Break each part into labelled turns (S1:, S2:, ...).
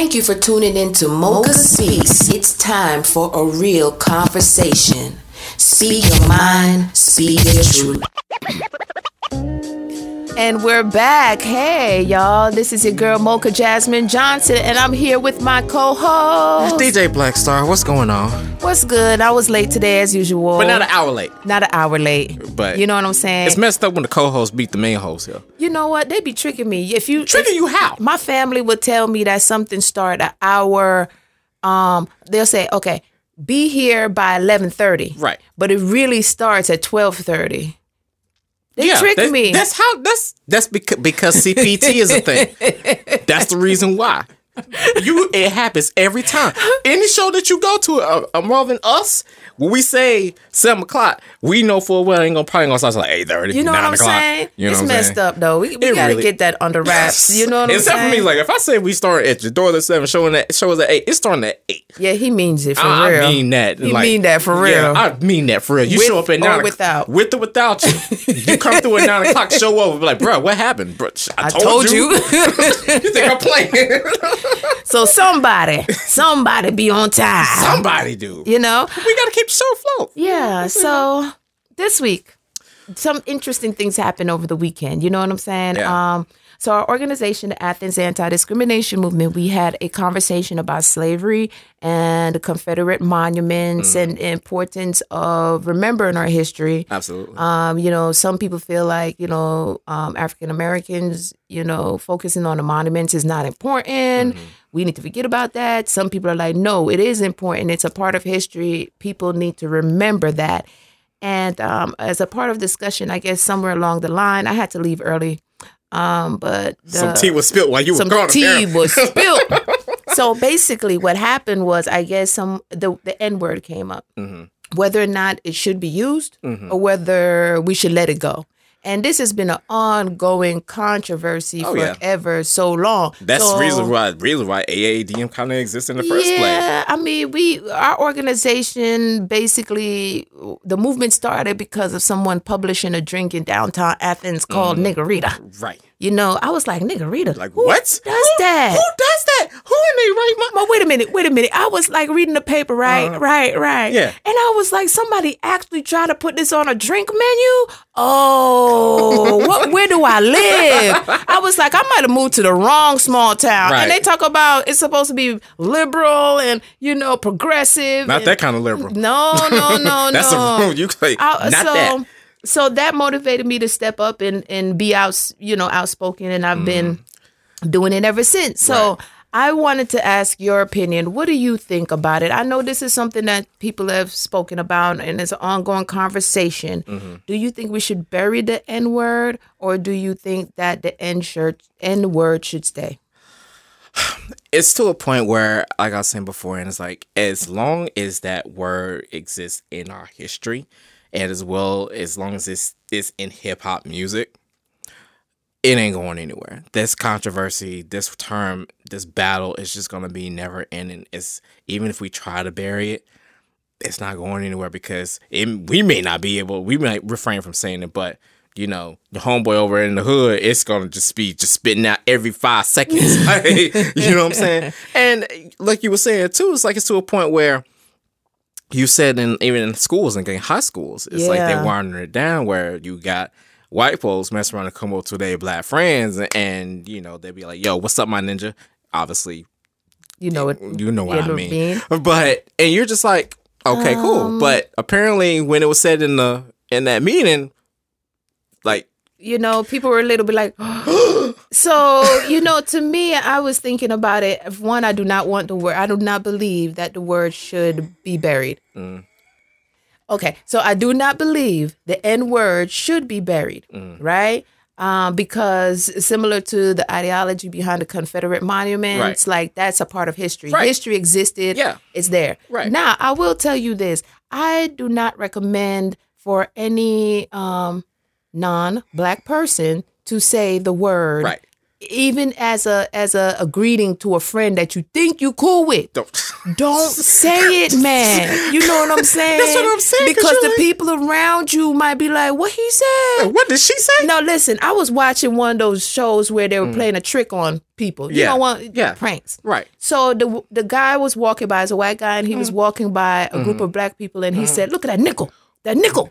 S1: Thank you for tuning in to Mokah Speaks. It's time for a real conversation. Speak your mind, speak your truth.
S2: And we're back. Hey, y'all. This is your girl, Mokah Jasmine Johnson, and I'm here with my co host.
S3: DJ Blackstar. What's going on?
S2: What's good? I was late today, as usual.
S3: But not an hour late.
S2: Not an hour late.
S3: But
S2: you know what I'm saying?
S3: It's messed up when the co-host beat the main host here.
S2: you know what? They be tricking me. If you
S3: Tricking
S2: if-
S3: you how?
S2: My family would tell me that something start an hour. Um, they'll say, okay, be here by 11:30.
S3: Right.
S2: But it really starts at 12:30. They trick
S3: that-
S2: me.
S3: That's how. That's that's because because CPT is a thing. That's the reason why. You it happens every time. Any show that you go to, uh, uh, Marvin, us, when we say seven o'clock, we know for a well ain't gonna probably gonna start like eight thirty.
S2: You know what I'm saying?
S3: You know
S2: it's messed
S3: saying?
S2: up though. We, we gotta
S3: really-
S2: get that under wraps. You know what I'm
S3: Except
S2: saying?
S3: Except for me, like if I say we start at the door at seven, showing that shows at eight, it's starting at eight.
S2: yeah, he means it for
S3: I,
S2: real.
S3: I mean that.
S2: He
S3: like,
S2: mean that for real.
S3: Yeah, I mean that for real. You
S2: With
S3: show up at
S2: or
S3: nine
S2: without?
S3: with or without you. you come through at nine o'clock, show up, and be like, bro, what happened? Bro, I,
S2: I told you.
S3: you think I'm playing?
S2: so somebody, somebody be on time.
S3: Somebody do.
S2: You know?
S3: We gotta keep the show afloat.
S2: Yeah. So this week, some interesting things happened over the weekend. You know what I'm saying?
S3: Yeah.
S2: Um, so our organization, the Athens Anti-Discrimination Movement, we had a conversation about slavery and the Confederate monuments and the importance of remembering our history.
S3: Absolutely.
S2: Um, you know, some people feel like, you know, um, African Americans, you know, focusing on the monuments is not important. We need to forget about that. Some people are like, no, it is important. It's a part of history. People need to remember that. And um, as a part of discussion, I guess somewhere along the line, I had to leave early. Um, but the,
S3: some tea was spilled while you were
S2: some
S3: gone.
S2: tea was spilled. so basically, what happened was, I guess some the the N word came up,
S3: Mm-hmm.
S2: whether or not it should be used or whether we should let it go. And this has been an ongoing controversy
S3: Oh, yeah.
S2: so long.
S3: That's
S2: So-
S3: the reason why reason why AADM kind of exists in the first place.
S2: yeah, I mean, we our organization basically the movement started because of someone publishing a drink in downtown Athens called mm. Niggerita.
S3: Right.
S2: You know, I was like, Niggerita.
S3: Like
S2: who
S3: what?
S2: does
S3: Who-
S2: that?
S3: Who does that? Who in their right mind?
S2: But wait a minute, wait a minute. I was like reading the paper, right, uh-huh. right, right.
S3: yeah.
S2: And I was like, somebody actually tried to put this on a drink menu. Oh, what? Where do I live? I was like, I might have moved to the wrong small town.
S3: Right.
S2: And they talk about it's supposed to be liberal and you know progressive.
S3: Not
S2: and-
S3: that kind of liberal.
S2: No, no, no, no.
S3: That's
S2: no.
S3: the rule. You say
S2: I-
S3: not
S2: so,
S3: that.
S2: So that motivated me to step up and and be out, you know, outspoken, and I've been doing it ever since. So.
S3: Mm. Right.
S2: I wanted to ask your opinion. What do you think about it? I know this is something that people have spoken about and it's an ongoing conversation.
S3: Mm-hmm.
S2: Do you think we should bury the N word or do you think that the N shirt N word should stay?
S3: it's to a point where, like I was saying before, and it's like as long as that word exists in our history, and as well as long as it's it's in hip hop music, it ain't going anywhere. This controversy, this term, this battle is just gonna be never ending. It's even if we try to bury it, it's not going anywhere because it, we may not be able. We might refrain from saying it, but you know, the homeboy over in the hood, it's gonna just be just spitting out every five seconds. You know what I'm saying? And like you were saying too, it's like it's to a point where you said in even in schools and high schools, it's like they're winding it down where you got white folks messing around and come up to their black friends and, and you know they'd be like, "Yo, what's up, my ninja?" Obviously,
S2: You know it.
S3: you know what I mean. But and you're just like, okay,
S2: Um,
S3: cool. But apparently, when it was said in the in that meeting, like,
S2: you know, people were a little bit like, so, you know, to me, I was thinking about it. One, I do not want the word, I do not believe that the word should be buried.
S3: Mm.
S2: Okay, so I do not believe the N word should be buried,
S3: Mm.
S2: right? Um, because similar to the ideology behind the Confederate monuments, like that's a part of history.
S3: Right.
S2: History existed.
S3: Yeah.
S2: It's there.
S3: Right.
S2: Now, I will tell you this. I do not recommend for any um non-black person to say the word
S3: right,
S2: even as a as a, a greeting to a friend that you think you cool with.
S3: Don't.
S2: Don't say it, man. You know what I'm saying?
S3: That's what I'm saying, 'cause
S2: Because the
S3: like-
S2: people around you might be like, "What he said."
S3: What did she say?
S2: No, listen. I was watching one of those shows where they were playing a trick on people. You
S3: Mm. Yeah.
S2: know what?
S3: Yeah.
S2: Pranks.
S3: Right.
S2: So the the guy was walking by as a white guy, and he
S3: Mm.
S2: was walking by a group
S3: Mm-hmm.
S2: of black people, and he said, "Look at that nickel, that nickel."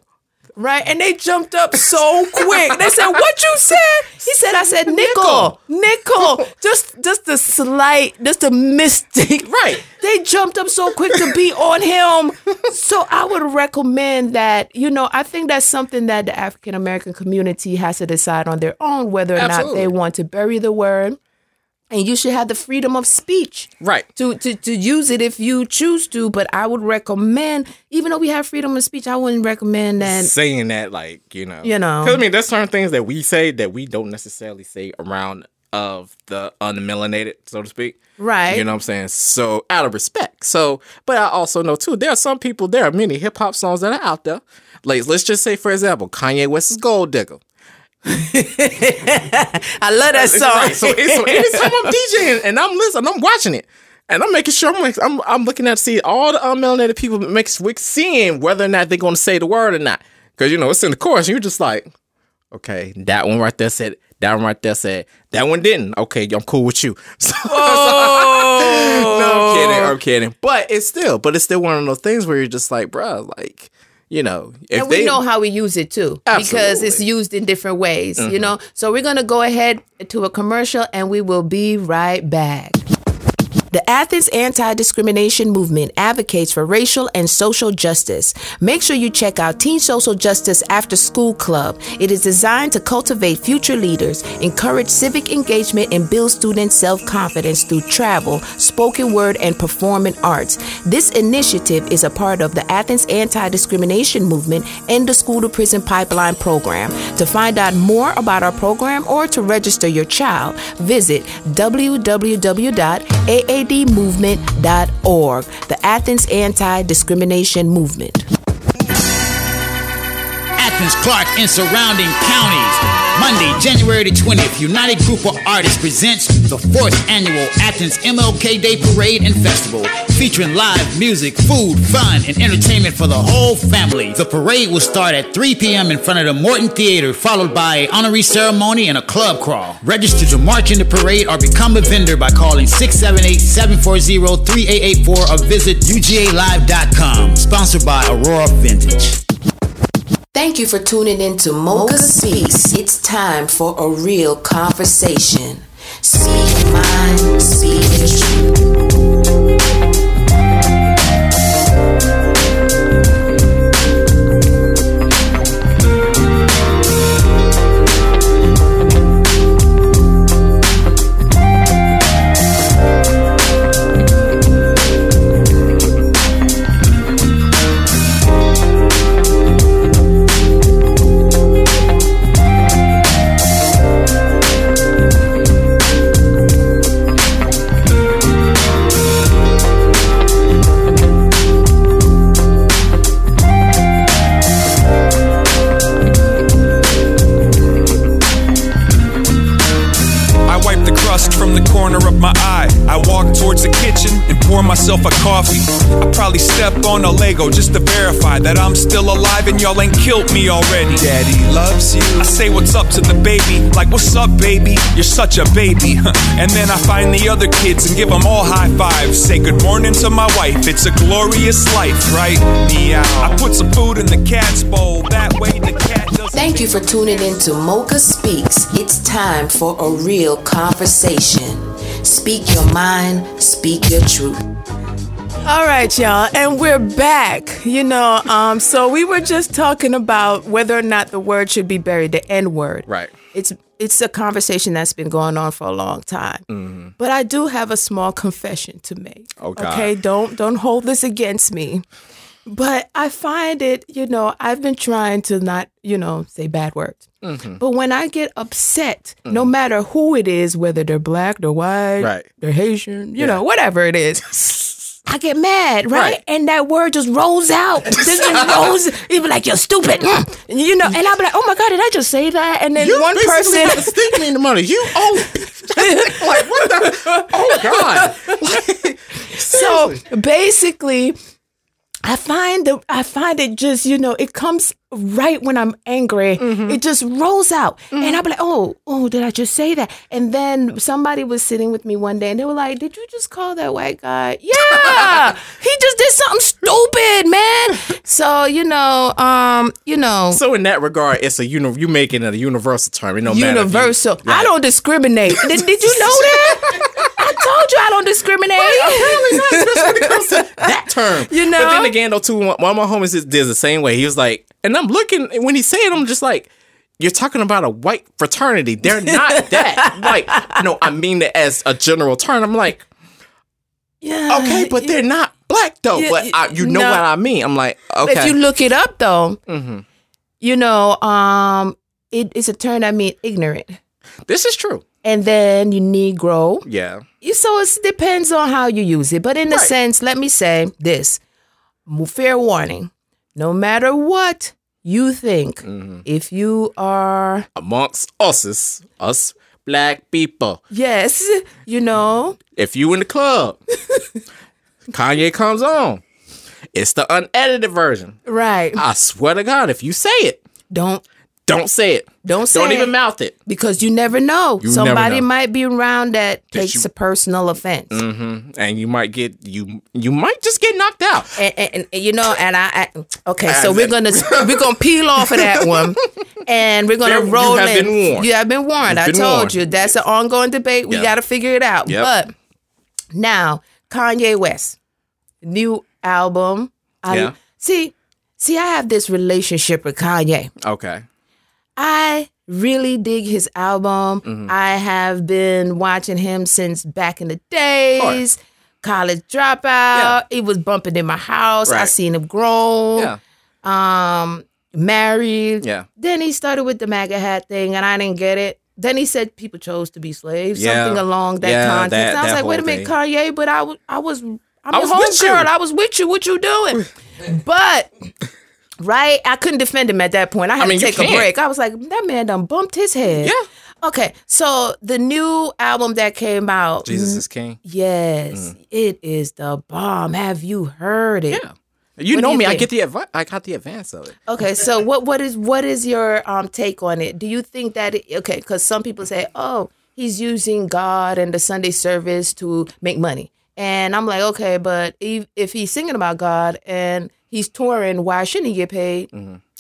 S2: Right, and they jumped up so quick. They said, "What you said?" He said, "I said nickel, nickel." Just, just the slight, just the mystic.
S3: Right.
S2: They jumped up so quick to be on him. So I would recommend that. You know, I think that's something that the African American community has to decide on their own whether or not they want to bury the word. And you should have the freedom of speech
S3: Right.
S2: to, to to use it if you choose to. But I would recommend, even though we have freedom of speech, I wouldn't recommend that.
S3: saying that like you know
S2: You know
S3: because i mean there's certain things that we say that we don't necessarily say around of the unmelanated so to speak
S2: Right.
S3: you know what i'm saying so out of respect so but i also know too there are some people there are many hip-hop songs that are out there like let's just say for example kanye west's gold digger
S2: I love that song.
S3: Right, so, it's, so anytime i'm djing and i'm listening i'm watching it and I'm making sure I'm, I'm, I'm looking at see all the unmelanated people makes we're seeing whether or not they're going to say the word or not. Because you know it's in the chorus. And you're just like, okay, that one right there said, that one right there said, that one didn't. Okay, I'm cool with you. So,
S2: Oh.
S3: no, I'm kidding. I'm kidding. But it's still, but it's still one of those things where you're just like, bruh, like, you know, if
S2: and
S3: they
S2: we know how we use it too because it's used in different ways you mm-hmm. know? So we're going to go ahead to a commercial and we will be right back the Athens Anti Discrimination Movement advocates for racial and social justice. Make sure you check out Teen Social Justice After School Club. It is designed to cultivate future leaders, encourage civic engagement, and build students' self confidence through travel, spoken word, and performing arts. This initiative is a part of the Athens Anti Discrimination Movement and the School to Prison Pipeline program. To find out more about our program or to register your child, visit www.aadmovement.org. The Athens Anti Discrimination Movement.
S4: Athens, Clarke, and surrounding counties. Monday, January the 20th, United Group of Artists presents the fourth annual Athens MLK Day Parade and Festival, featuring live music, food, fun, and entertainment for the whole family. The parade will start at 3 p.m. in front of the Morton Theater, followed by an honorary ceremony and a club crawl. Register to march in the parade or become a vendor by calling 678-740-3884 or visit ugalive.com. Sponsored by Aurora Vintage.
S1: Thank you for tuning in to Mokah Speaks. It's time for a real conversation. Speak mind, speak truth.
S5: The corner towards the kitchen and pour myself a coffee. I probably step on a Lego just to verify that I'm still alive and y'all ain't killed me already. Daddy loves you. I say what's up to the baby, like what's up, baby? You're such a baby. and then I find the other kids and give them all high fives. Say good morning to my wife. It's a glorious life, right? Meow. I put some food in the cat's bowl. That way the cat doesn't.
S1: Thank you for tuning in to Mokah Speaks. It's time for a real conversation. Speak your mind, speak your truth.
S2: All right, y'all, and we're back. You know, um, so we were just talking about whether or not the word should be buried, the N word.
S3: Right.
S2: It's it's a conversation that's been going on for a long time. But I do have a small confession to make.
S3: Mm-hmm. Oh, God.
S2: Okay, don't don't hold this against me. But I find it, you know, I've been trying to not, you know, say bad words.
S3: Mm-hmm.
S2: But when I get upset, no matter who it is, whether they're black, they're white,
S3: Right.
S2: they're Haitian, you know, whatever it is, I get mad, right?
S3: Right.
S2: And that word just rolls out. Just, just rolls. Be like, "You're stupid," Mm. you know. And I'd be like, "Oh my god, did I just say that?" And then
S3: You
S2: one person,
S3: stick me in the money. You oh, like what the? Oh God! Like,
S2: so basically i find the i find it just you know it comes right when i'm angry.
S3: Mm-hmm.
S2: it just rolls out. And I'm like oh oh did i just say that? And then somebody was sitting with me one day and they were like did you just call that white guy? Yeah! He just did something stupid man! So you know um you know.
S3: So in that regard, it's a uni- you making it a universal term. You know, matter if you-
S2: universal. I don't discriminate. Did, did you know that told you i don't discriminate
S3: Apparently not, especially when it comes to that term.
S2: You know.
S3: But then again, though, too, one of my homies is, is the same way. He was like, and I'm looking when he said, I'm just like, you're talking about a white fraternity. They're not that. like, no, I mean it as a general term. I'm like,
S2: yeah
S3: okay, but they're not black though.
S2: Yeah,
S3: but I, you know
S2: no.
S3: what I mean. I'm like, okay.
S2: If you look it up though,
S3: Mm-hmm.
S2: you know, um, it, it's a term that means ignorant.
S3: this is true.
S2: And then you Negro.
S3: Yeah.
S2: So it depends on how you use it. But in a
S3: Right.
S2: sense, let me say this fair warning no matter what you think,
S3: Mm-hmm.
S2: if you are,
S3: Amongst us, us black people.
S2: yes, you know,
S3: If you in the club, Kanye comes on. It's the unedited version.
S2: right.
S3: I swear to God, if you say it,
S2: Don't.
S3: don't say it.
S2: Don't say
S3: Don't
S2: it.
S3: even mouth it.
S2: Because you never know.
S3: You never
S2: Somebody
S3: know.
S2: might be around that takes
S3: you-
S2: a personal offense.
S3: hmm And you might get you you might just get knocked out.
S2: and, and, and, you know, and I, I okay,
S3: I-
S2: so we're gonna we're gonna peel off of that one, and we're gonna
S3: There- you
S2: roll
S3: have
S2: in.
S3: been warned.
S2: You have been warned.
S3: You've
S2: I
S3: been
S2: told
S3: warned.
S2: you that's an ongoing debate. We
S3: Yeah.
S2: got to figure it out.
S3: Yep.
S2: But now Kanye West, new album. I,
S3: Yeah.
S2: See, see, I have this relationship with Kanye.
S3: Okay.
S2: I really dig his album.
S3: Mm-hmm.
S2: I have been watching him since back in the days. College dropout.
S3: Yeah.
S2: He was bumping in my house. I seen him grow.
S3: Yeah.
S2: Um, married.
S3: Yeah.
S2: Then he started with the MAGA hat thing, and I didn't get it. Then he said people chose to be slaves,
S3: Yeah.
S2: something along that
S3: Yeah,
S2: context.
S3: that-
S2: I was like, wait a minute. Kanye, but I was, I was, I'm
S3: I
S2: a
S3: was
S2: home
S3: with you.
S2: girl. I was with you. What you doing? but right, I couldn't defend him at that point. I had
S3: mean,
S2: to take a break. I was like, that man done bumped his head.
S3: Yeah.
S2: Okay, so the new album that came out,
S3: Jesus is king.
S2: yes, it is the bomb. Have you heard it?
S3: Mm. Yeah. You
S2: What
S3: know
S2: you
S3: me. I get the advice. I got the advance of it.
S2: Okay, so what what is what is your um take on it? Do you think that it, okay? Because some people say, oh, he's using God and the Sunday service to make money, and I'm like, okay, but if, if he's singing about God and he's touring, why shouldn't he get paid?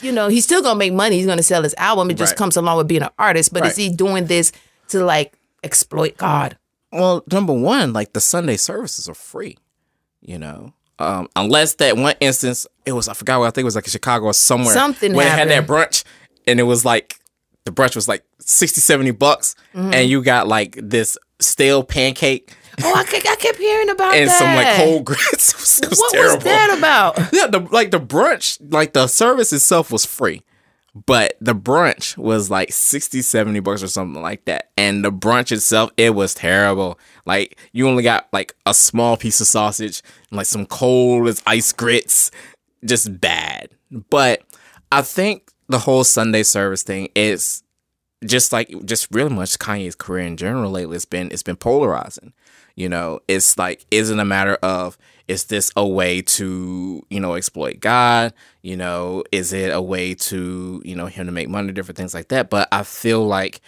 S2: You know, he's still gonna make money. He's gonna sell his album. It just
S3: Right.
S2: comes along with being an artist. But is he doing this to like exploit God?
S3: Well, number one, like the Sunday services are free, you know. Um, unless that one instance, it was I forgot what I think it was like in Chicago or somewhere.
S2: Something
S3: where they had that brunch, and it was like the brunch was like 60, 70 bucks,
S2: Mm-hmm.
S3: and you got like this stale pancake
S2: Oh, I, kept- I kept hearing about
S3: and
S2: that.
S3: some like cold grits. it was, was
S2: What
S3: terrible.
S2: was that about?
S3: Yeah, the like the brunch, like the service itself was free. But the brunch was like 60, 70 bucks or something like that. And the brunch itself, it was terrible. Like you only got like a small piece of sausage and like some cold as ice grits. Just bad. But I think the whole Sunday service thing is just like just really much Kanye's career in general lately. It's been it's been polarizing. You know, it's like isn't a matter of is this a way to you know exploit God? You know, is it a way to you know him to make money, different things like that? But I feel like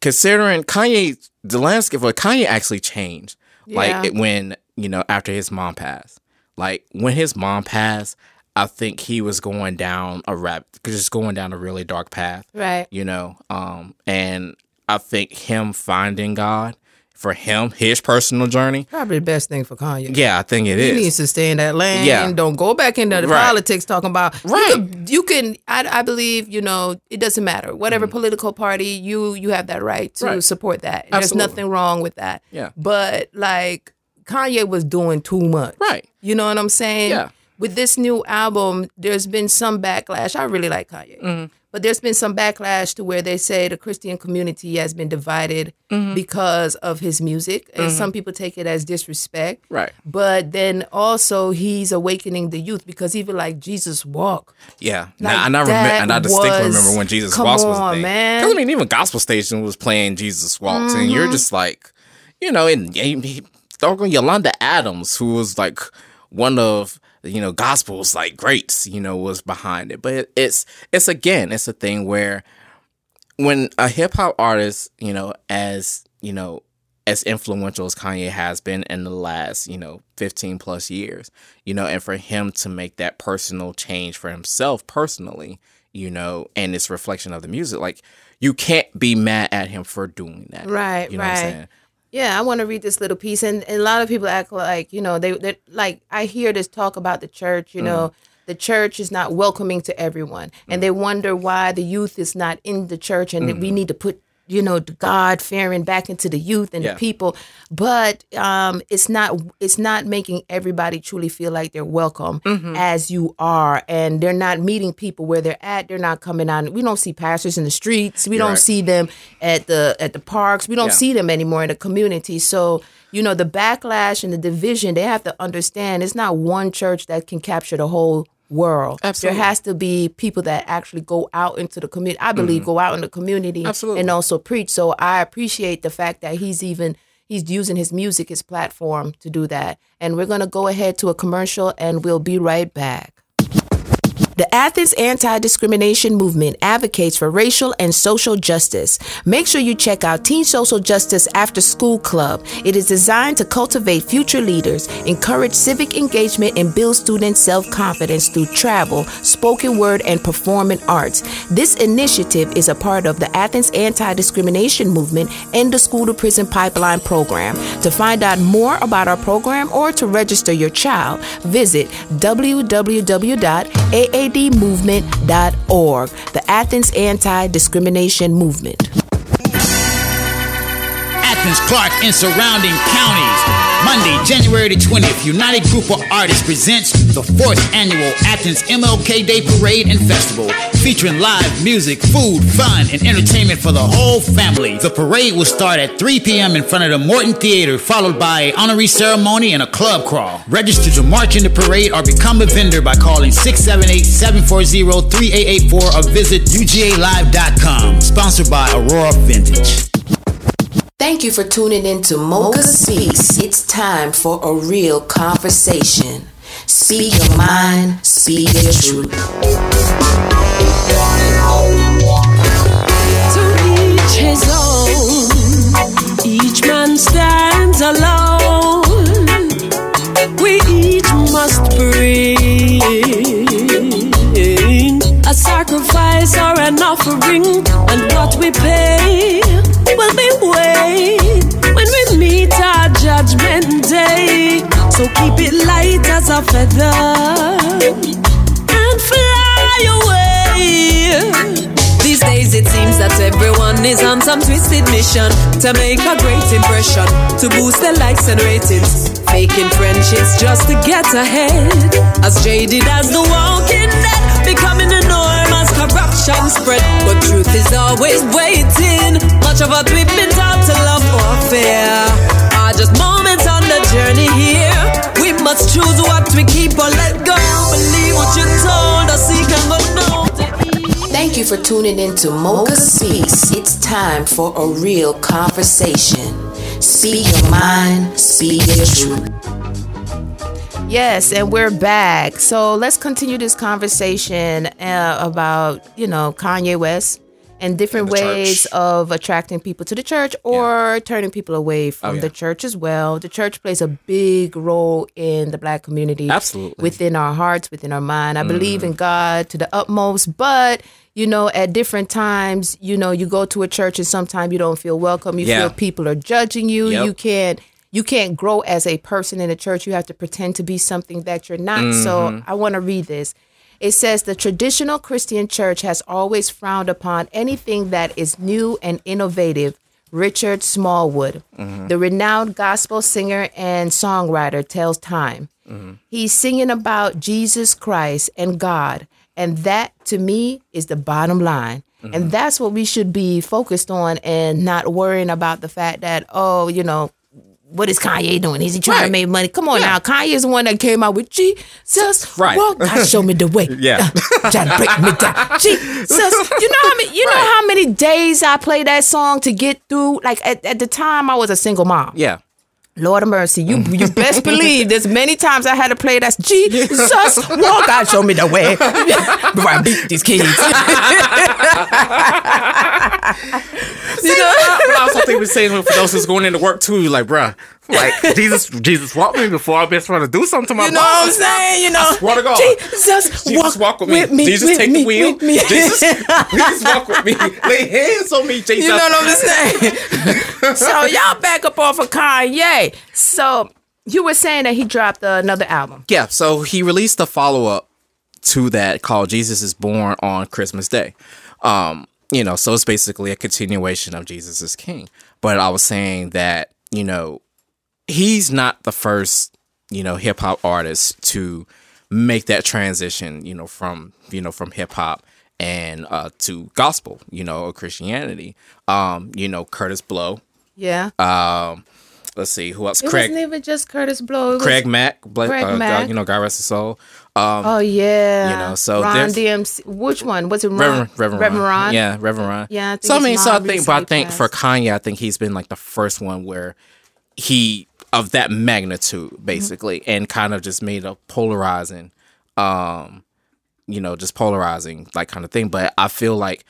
S3: considering Kanye, the landscape for Kanye actually changed.
S2: Yeah.
S3: Like it, when you know after his mom passed, like when his mom passed. I think he was going down a rap, just going down a really dark path
S2: Right.
S3: you know um and i think him finding god for him his personal journey
S2: Probably the best thing for Kanye.
S3: yeah i think it
S2: He
S3: is
S2: needs to stay in that lane.
S3: Yeah.
S2: Don't go back into the
S3: Right.
S2: politics talking about
S3: Right.
S2: You can, you can I, I believe, you know, it doesn't matter. Whatever political party, you you have that right to.
S3: Right.
S2: support that. There's nothing wrong with that.
S3: Yeah.
S2: But like Kanye was doing too much.
S3: Right.
S2: You know what I'm saying?
S3: Yeah.
S2: With this new album, there's been some backlash. I really like Kanye.
S3: Mm-hmm.
S2: But there's been some backlash to where they say the Christian community has been divided
S3: Mm-hmm.
S2: because of his music, and some people take it as disrespect.
S3: Right.
S2: But then also he's awakening the youth because even like Jesus walk.
S3: Yeah,
S2: Like,
S3: nah, and I remember, and I distinctly
S2: was-
S3: remember when Jesus Walks was a
S2: on,
S3: thing.
S2: man. Mm-hmm.
S3: 'Cause, I mean, even Gospel Station was playing Jesus Walks, and you're just like, you know, and he, doggone Yolanda Adams, who was like one of you know gospel's like greats, you know, was behind it. But it's it's again, it's a thing where when a hip hop artist, you know, as you know, as influential as Kanye has been in the last, you know, 15 plus years, you know, and for him to make that personal change for himself personally, you know, and this reflection of the music, like you can't be mad at him for doing that.
S2: Right,
S3: You know what I'm
S2: right.
S3: saying?
S2: Yeah, I want to read this little piece, and, and a lot of people act like you know they they like I hear this talk about the church. You know, mm. the church is not welcoming to everyone, and mm. they wonder why the youth is not in the church, and that we mm-hmm. need to put you know God fearing back into the youth and
S3: Yeah.
S2: the people. But um, it's not it's not making everybody truly feel like they're welcome as you are, and they're not meeting people where they're at. They're not coming on. We don't see pastors in the streets. We don't
S3: right.
S2: see them at the at the parks. We don't
S3: Yeah.
S2: see them anymore in the community. So, you know, the backlash and the division, they have to understand it's not one church that can capture the whole world.
S3: Absolutely.
S2: There has to be people that actually go out into the community. I believe go out in the community
S3: Mm-hmm. Absolutely.
S2: and also preach. So I appreciate the fact that he's even he's using his music, his platform to do that. And we're gonna go ahead to a commercial and we'll be right back. The Athens Anti Discrimination Movement advocates for racial and social justice. Make sure you check out Teen Social Justice After School Club. It is designed to cultivate future leaders, encourage civic engagement, and build student self confidence through travel, spoken word, and performing arts. This initiative is a part of the Athens Anti Discrimination Movement and the School to Prison Pipeline program. To find out more about our program or to register your child, visit www.aadmovement.org. The Athens Anti Discrimination Movement.
S4: Athens, Clarke, and surrounding counties. Monday, January the 20th, United Group of Artists presents the fourth annual Athens MLK Day Parade and Festival, featuring live music, food, fun, and entertainment for the whole family. The parade will start at 3 p.m. in front of the Morton Theater, followed by an honorary ceremony and a club crawl. Register to march in the parade or become a vendor by calling 678-740-3884 or visit ugalive.com. Sponsored by Aurora Vintage.
S1: Thank you for tuning in to Mokah Speaks. It's time for a real conversation. Speak your mind, speak your truth.
S6: To each his own. Each man stands alone. We each must bring sacrifice or an offering, and what we pay will be weighed when we meet our judgment day. So keep it light as a feather and fly away. These days it seems that everyone is on some twisted mission to make a great impression, to boost their likes and ratings. Faking friendships just to get ahead. As jaded as the walking dead, becoming corruption spread. But truth is always waiting. Much of what we've been taught to love or fear are just moments on the journey here. We must choose what we keep or let go. Believe what you're told seek and go know.
S1: Thank you for tuning in to Mokah Speaks. It's time for a real conversation. Speak your mind, speak your truth.
S2: Yes, and we're back. So let's continue this conversation uh, about, you know, Kanye West and different
S3: And
S2: ways
S3: church.
S2: of attracting people to the church or turning people away from
S3: Oh, yeah.
S2: the church as well. The church plays a big role in the black community.
S3: Absolutely.
S2: Within our hearts, within our mind. I believe in God to the utmost, but you know, at different times, you know, you go to a church and sometimes you don't feel welcome. You
S3: Yeah.
S2: feel people are judging you.
S3: Yep.
S2: You can't you can't grow as a person in a church. You have to pretend to be something that you're not. So mm-hmm. I want to read this. It says the traditional Christian church has always frowned upon anything that is new and innovative. Richard Smallwood, mm-hmm. the renowned gospel singer and songwriter, tells Time. Mm-hmm. He's singing about Jesus Christ and God And that to me is the bottom line.
S3: Mm-hmm.
S2: And that's what we should be focused on and not worrying about the fact that, oh, you know, what is Kanye doing? Is he trying
S3: Right.
S2: to make money? Come on now. Kanye is the one that came out with Jesus.
S3: Right.
S2: Walk, God show me the way.
S3: Yeah.
S2: Uh, trying to break me down. Jesus. You know how many you know how many days I played that song to get through? Like at, at the time I was a single mom.
S3: Yeah.
S2: Lord of mercy, you you best believe there's many times I had to play that Jesus walk God show me the way before I beat these kids. you know?
S3: but I also think we're saying for those who's going into work too, you're like, bruh, like Jesus, Jesus walked with me before I've been trying to do something to my
S2: You know what I'm saying? You know, I
S3: swear to God.
S2: Jesus,
S3: Jesus walk, with me.
S2: me.
S3: Jesus
S2: with
S3: take
S2: me,
S3: the wheel.
S2: with me.
S3: Jesus, Jesus walk with me. Lay hands on me, Jesus.
S2: You know what I'm saying? so y'all back up off of Kanye. So you were saying that he dropped another album.
S3: Yeah, so he released a follow up to that called Jesus is Born on Christmas Day. Um, you know, so it's basically a continuation of Jesus is King. But I was saying that, you know, he's not the first, you know, hip hop artist to make that transition, you know, from, you know, from hip hop and uh to gospel, you know, or Christianity. Um, you know, Kurtis Blow.
S2: Yeah.
S3: Um, let's see, who else?
S2: it
S3: Craig
S2: wasn't even just Kurtis Blow.
S3: Craig Mack,
S2: Craig
S3: uh,
S2: Mack.
S3: you know, God rest his soul. Um,
S2: Oh yeah.
S3: You know, so Run
S2: DMC. Which one was it? Ron?
S3: Reverend, Reverend,
S2: Reverend
S3: Ron.
S2: Ron.
S3: Yeah, Reverend Ron.
S2: Yeah, I
S3: so I mean, so I think, but I think for. Kanye, I think he's been like the first one where he of that magnitude, basically, and kind of just made a polarizing, um, you know, just polarizing like kind of thing. But I feel like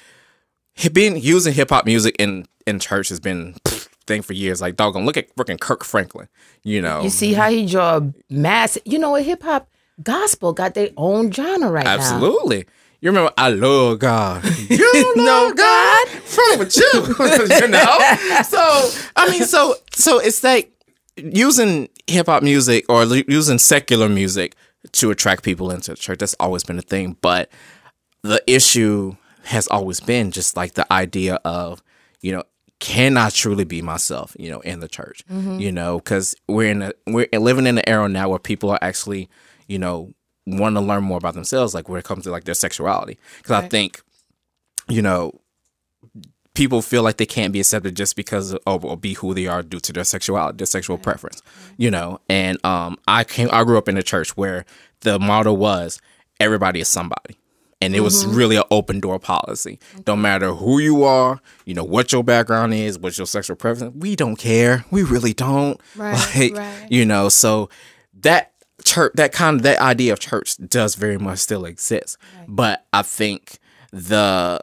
S3: being using hip hop music in in church has been pfft, thing for years. Like doggone, look at freaking Kirk Franklin. You know,
S2: You see how he draw mass. You know what? Hip hop gospel got their own genre right now.
S3: Absolutely. You remember, I love God. You know God. From with you. you know? So, I mean, so, so it's like using hip hop music or l- using secular music to attract people into the church. That's always been a thing. But the issue has always been just like the idea of, you know, can I truly be myself, you know, in the church, mm-hmm. you know, because we're in a, we're living in an era now where people are actually, you know, want to learn more about themselves, like when it comes to like their sexuality. Because I think, you know, people feel like they can't be accepted just because of or be who they are due to their sexuality, their sexual preference, you know. And um, I came, I grew up in a church where the motto was everybody is somebody. And it was really an open door policy. Don't matter who you are, you know, what your background is, what your sexual preference, we don't care. We really don't.
S2: Right,
S3: like,
S2: right.
S3: you know, so that church, that kind of, that idea of church does very much still exist. But I think the,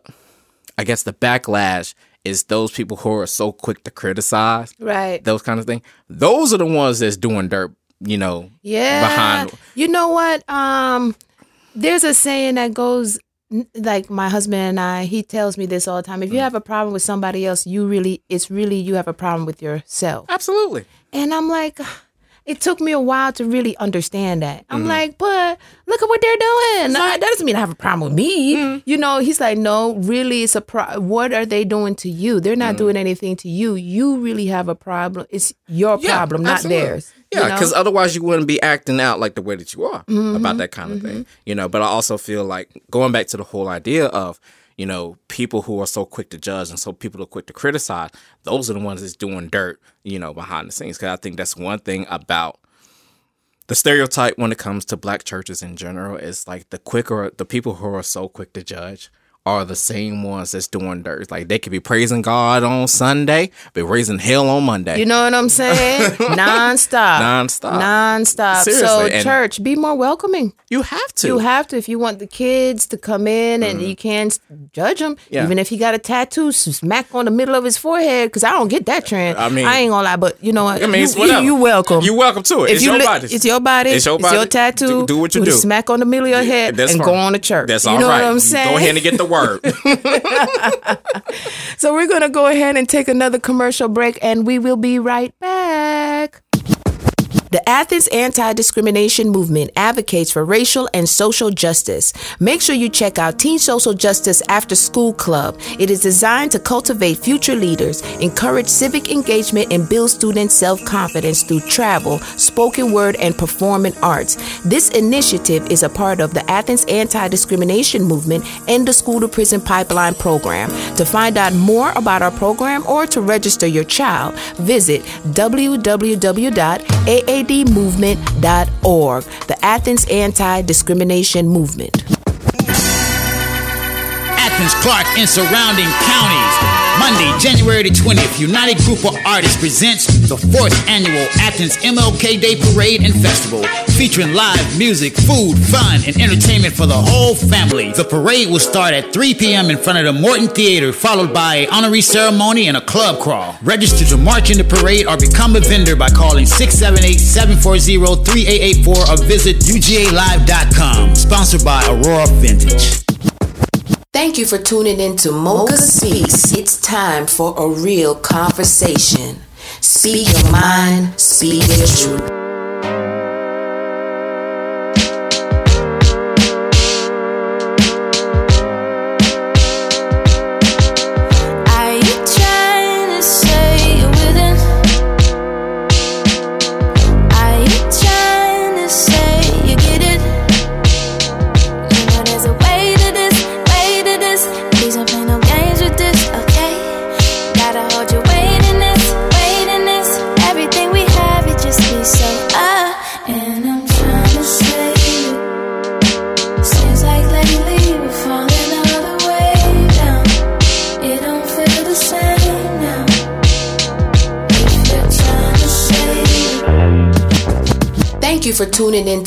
S3: I guess the backlash is those people who are so quick to criticize
S2: Right.
S3: those kind of things. Those are the ones that's doing dirt, you know,
S2: Yeah.
S3: behind.
S2: You know what? Um, there's a saying that goes like my husband and I. He tells me this all the time. If
S3: Mm.
S2: you have a problem with somebody else, you really, it's really you have a problem with yourself.
S3: Absolutely.
S2: And I'm like, it took me a while to really understand that. I'm
S3: Mm-hmm.
S2: like, but look at what they're doing. That doesn't mean I have a problem with me.
S3: Mm-hmm.
S2: You know, he's like, no, really, it's a pro- what are they doing to you? They're not doing anything to you. You really have a problem. It's your problem, not
S3: absolutely.
S2: theirs.
S3: Yeah,
S2: know? Mm-hmm.
S3: because otherwise you wouldn't be acting out like the way that you are about that kind of thing. You know, but I also feel like going back to the whole idea of, you know, people who are so quick to judge and so people are quick to criticize, those are the ones that's doing dirt, you know, behind the scenes. Because I think that's one thing about the stereotype when it comes to black churches in general is like the quicker the people who are so quick to judge are the same ones that's doing dirt. Like they could be praising God on Sunday, but raising hell on Monday.
S2: You know what I'm saying? Nonstop.
S3: Nonstop.
S2: Nonstop. so,
S3: Seriously, and-
S2: church, be more welcoming.
S3: you have to.
S2: You have to if you want the kids to come in and you can't judge them.
S3: Mm-hmm. Yeah.
S2: Even if he got a tattoo smack on the middle of his forehead, because I don't get that trend.
S3: I mean-
S2: I ain't gonna lie, but you know what?
S3: I mean,
S2: you,
S3: it's whatever.
S2: You, welcome.
S3: You welcome to it.
S2: If
S3: it's
S2: you
S3: your
S2: li-
S3: body.
S2: It's your body.
S3: It's your body.
S2: tattoo.
S3: Do- do what you do.
S2: Smack on the middle of your head
S3: That's
S2: and
S3: fine.
S2: go on to church.
S3: That's all right.
S2: you
S3: all
S2: know what I'm saying?
S3: Go ahead and get the word.
S2: So we're gonna go ahead and take another commercial break, and we will be right back. The Athens Anti Discrimination Movement advocates for racial and social justice. Make sure you check out Teen Social Justice After School Club. It is designed to cultivate future leaders, encourage civic engagement, and build student self confidence through travel, spoken word, and performing arts. This initiative is a part of the Athens Anti Discrimination Movement and the School to Prison Pipeline program. To find out more about our program or to register your child, visit www.aadmovement.org. The Athens Anti Discrimination Movement.
S4: Athens, Clarke, and surrounding counties. Monday, January the 20th, United Group of Artists presents the fourth annual Athens MLK Day Parade and Festival, featuring live music, food, fun, and entertainment for the whole family. The parade will start at 3 p.m. in front of the Morton Theater, followed by an honorary ceremony and a club crawl. Register to march in the parade or become a vendor by calling 678-740-3884 or visit ugalive.com. Sponsored by Aurora Vintage.
S1: Thank you for tuning in to Mokah Speaks. It's time for a real conversation. Speak your mind, speak your truth.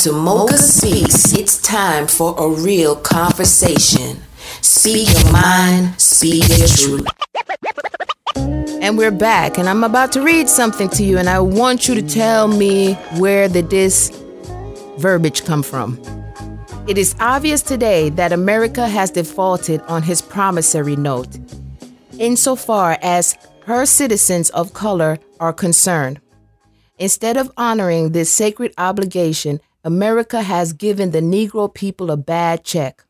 S7: To
S1: Mokah Speaks. It's time for a real conversation. Speak your mind, speak your truth.
S2: And we're back, and I'm about to read something to you, and I want you to tell me where did this verbiage come from. It is obvious today that America has defaulted on his promissory note insofar as her citizens of color are concerned. Instead of honoring this sacred obligation, America has given the Negro people a bad check,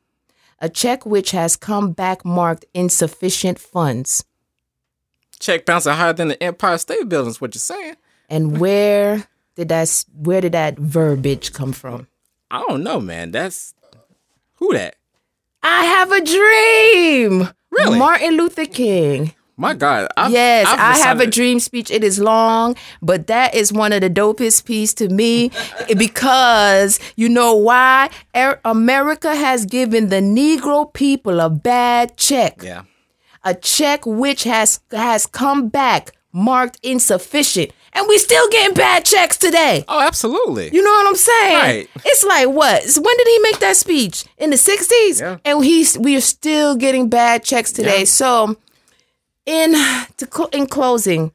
S2: a check which has come back marked insufficient funds.
S3: Check bouncing higher than the Empire State Building is what you're saying.
S2: And where did that where did that verbiage come from?
S3: I don't know, man. That's who that?
S2: I have a dream.
S3: Really?
S2: Martin Luther King.
S3: My God. I've,
S2: yes,
S3: I've
S2: I have a dream speech. It is long, but that is one of the dopest piece to me because you know why? Er- America has given the Negro people a bad check.
S3: Yeah.
S2: a check which has has come back marked insufficient and we still getting bad checks today
S3: Oh, absolutely.
S2: you know what i'm saying
S3: Right.
S2: it's like what when did he make that speech in the 60s
S3: Yeah.
S2: and he's we are still getting bad checks today
S3: Yeah.
S2: so in to cl- in closing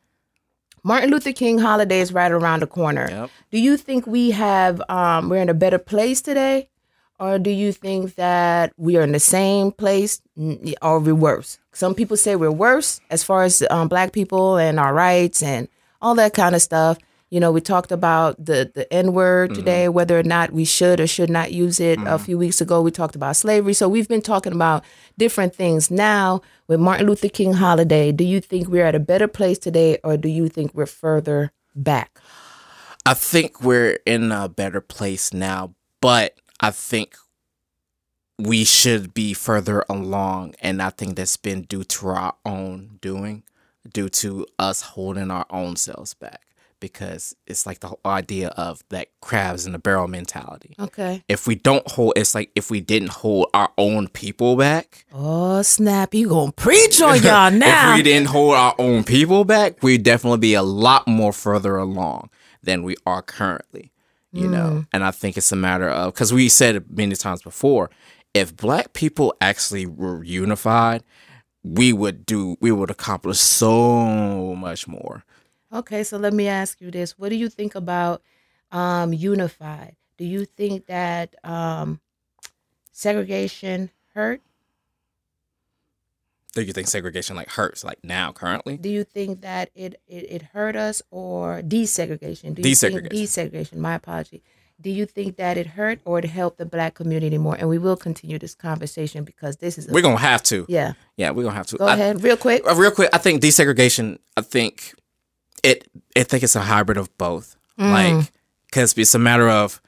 S2: Martin Luther King holiday is right around the corner.
S3: Yep.
S2: Do you think we have um, we're in a better place today, or do you think that we are in the same place, or we're worse? Some people say we're worse as far as um, Black people and our rights and all that kind of stuff. You know, we talked about the the N word mm-hmm. today, whether or not we should or should not use it. A mm-hmm. few weeks ago, we talked about slavery. So we've been talking about different things. Now, with Martin Luther King holiday, do you think we're at a better place today, or do you think we're further back?
S3: I think we're in a better place now, but I think we should be further along. And I think that's been due to our own doing, due to us holding our own selves back. Because it's like the whole idea of that crabs in the barrel mentality.
S2: Okay.
S3: If we don't hold, it's like if we didn't hold our own people back,
S2: Oh snap! You gonna preach on y'all now?
S3: if we didn't hold our own people back, we'd definitely be a lot more further along than we are currently. You mm. know, and I think it's a matter of because we said it many times before. If black people actually were unified, we would do we would accomplish so much more.
S2: Okay, so let me ask you this: What do you think about um, unified? Do you think that um, segregation hurt?
S3: do you think segregation like hurts like now currently?
S2: Do you think that it it, it hurt us or desegregation? Do you think
S3: Desegregation.
S2: desegregation. My apology. Do you think that it hurt or it helped the black community more? And we will continue this conversation because this is a,
S3: We're gonna have to.
S2: yeah.
S3: Yeah, we're gonna have to.
S2: Go
S3: I-
S2: ahead, real quick.
S3: Uh, real quick, I think desegregation. I think it. I think it's a hybrid of both.
S2: Mm.
S3: Like, because it's a matter of,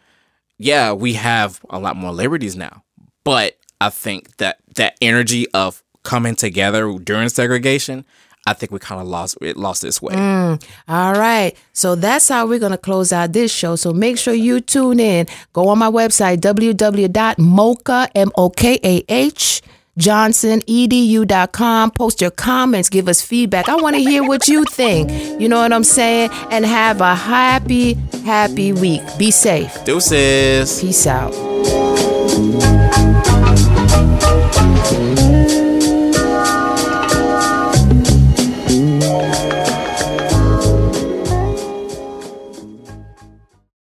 S3: yeah, we have a lot more liberties now, but I think that that energy of coming together during segregation, I think we kind of lost it. Lost its way.
S2: Mm. All right. So that's how we're going to close out this show. So make sure you tune in. Go on my website, www.mokah, M-O-K-A-H, johnsonedu.com. Post your comments. Give us feedback. I want to hear what you think. You know what I'm saying? And have a happy, happy week. Be safe.
S3: Deuces.
S2: Peace out.